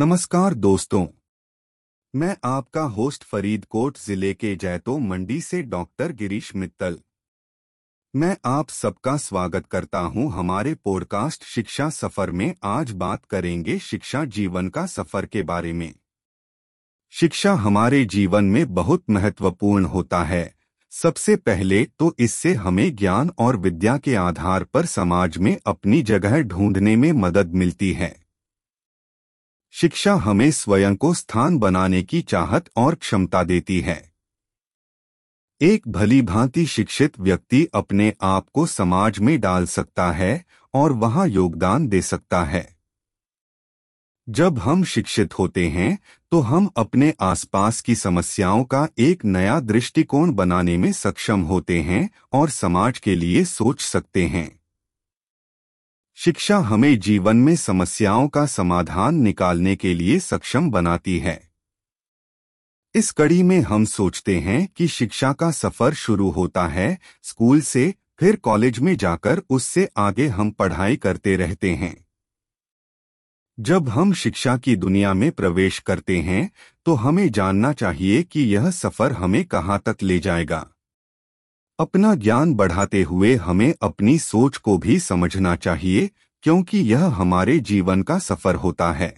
नमस्कार दोस्तों। मैं आपका होस्ट फरीदकोट ज़िले के जैतो मंडी से डॉक्टर गिरीश मित्तल। मैं आप सबका स्वागत करता हूँ हमारे पॉडकास्ट शिक्षा सफ़र में। आज बात करेंगे शिक्षा जीवन का सफ़र के बारे में। शिक्षा हमारे जीवन में बहुत महत्वपूर्ण होता है। सबसे पहले तो इससे हमें ज्ञान और विद्या के आधार पर समाज में अपनी जगह ढूँढने में मदद मिलती है। शिक्षा हमें स्वयं को स्थान बनाने की चाहत और क्षमता देती है। एक भली भांति शिक्षित व्यक्ति अपने आप को समाज में डाल सकता है और वहाँ योगदान दे सकता है। जब हम शिक्षित होते हैं तो हम अपने आसपास की समस्याओं का एक नया दृष्टिकोण बनाने में सक्षम होते हैं और समाज के लिए सोच सकते हैं। शिक्षा हमें जीवन में समस्याओं का समाधान निकालने के लिए सक्षम बनाती है। इस कड़ी में हम सोचते हैं कि शिक्षा का सफ़र शुरू होता है, स्कूल से, फिर कॉलेज में जाकर उससे आगे हम पढ़ाई करते रहते हैं। जब हम शिक्षा की दुनिया में प्रवेश करते हैं तो हमें जानना चाहिए कि यह सफ़र हमें कहाँ तक ले जाएगा। अपना ज्ञान बढ़ाते हुए हमें अपनी सोच को भी समझना चाहिए, क्योंकि यह हमारे जीवन का सफ़र होता है।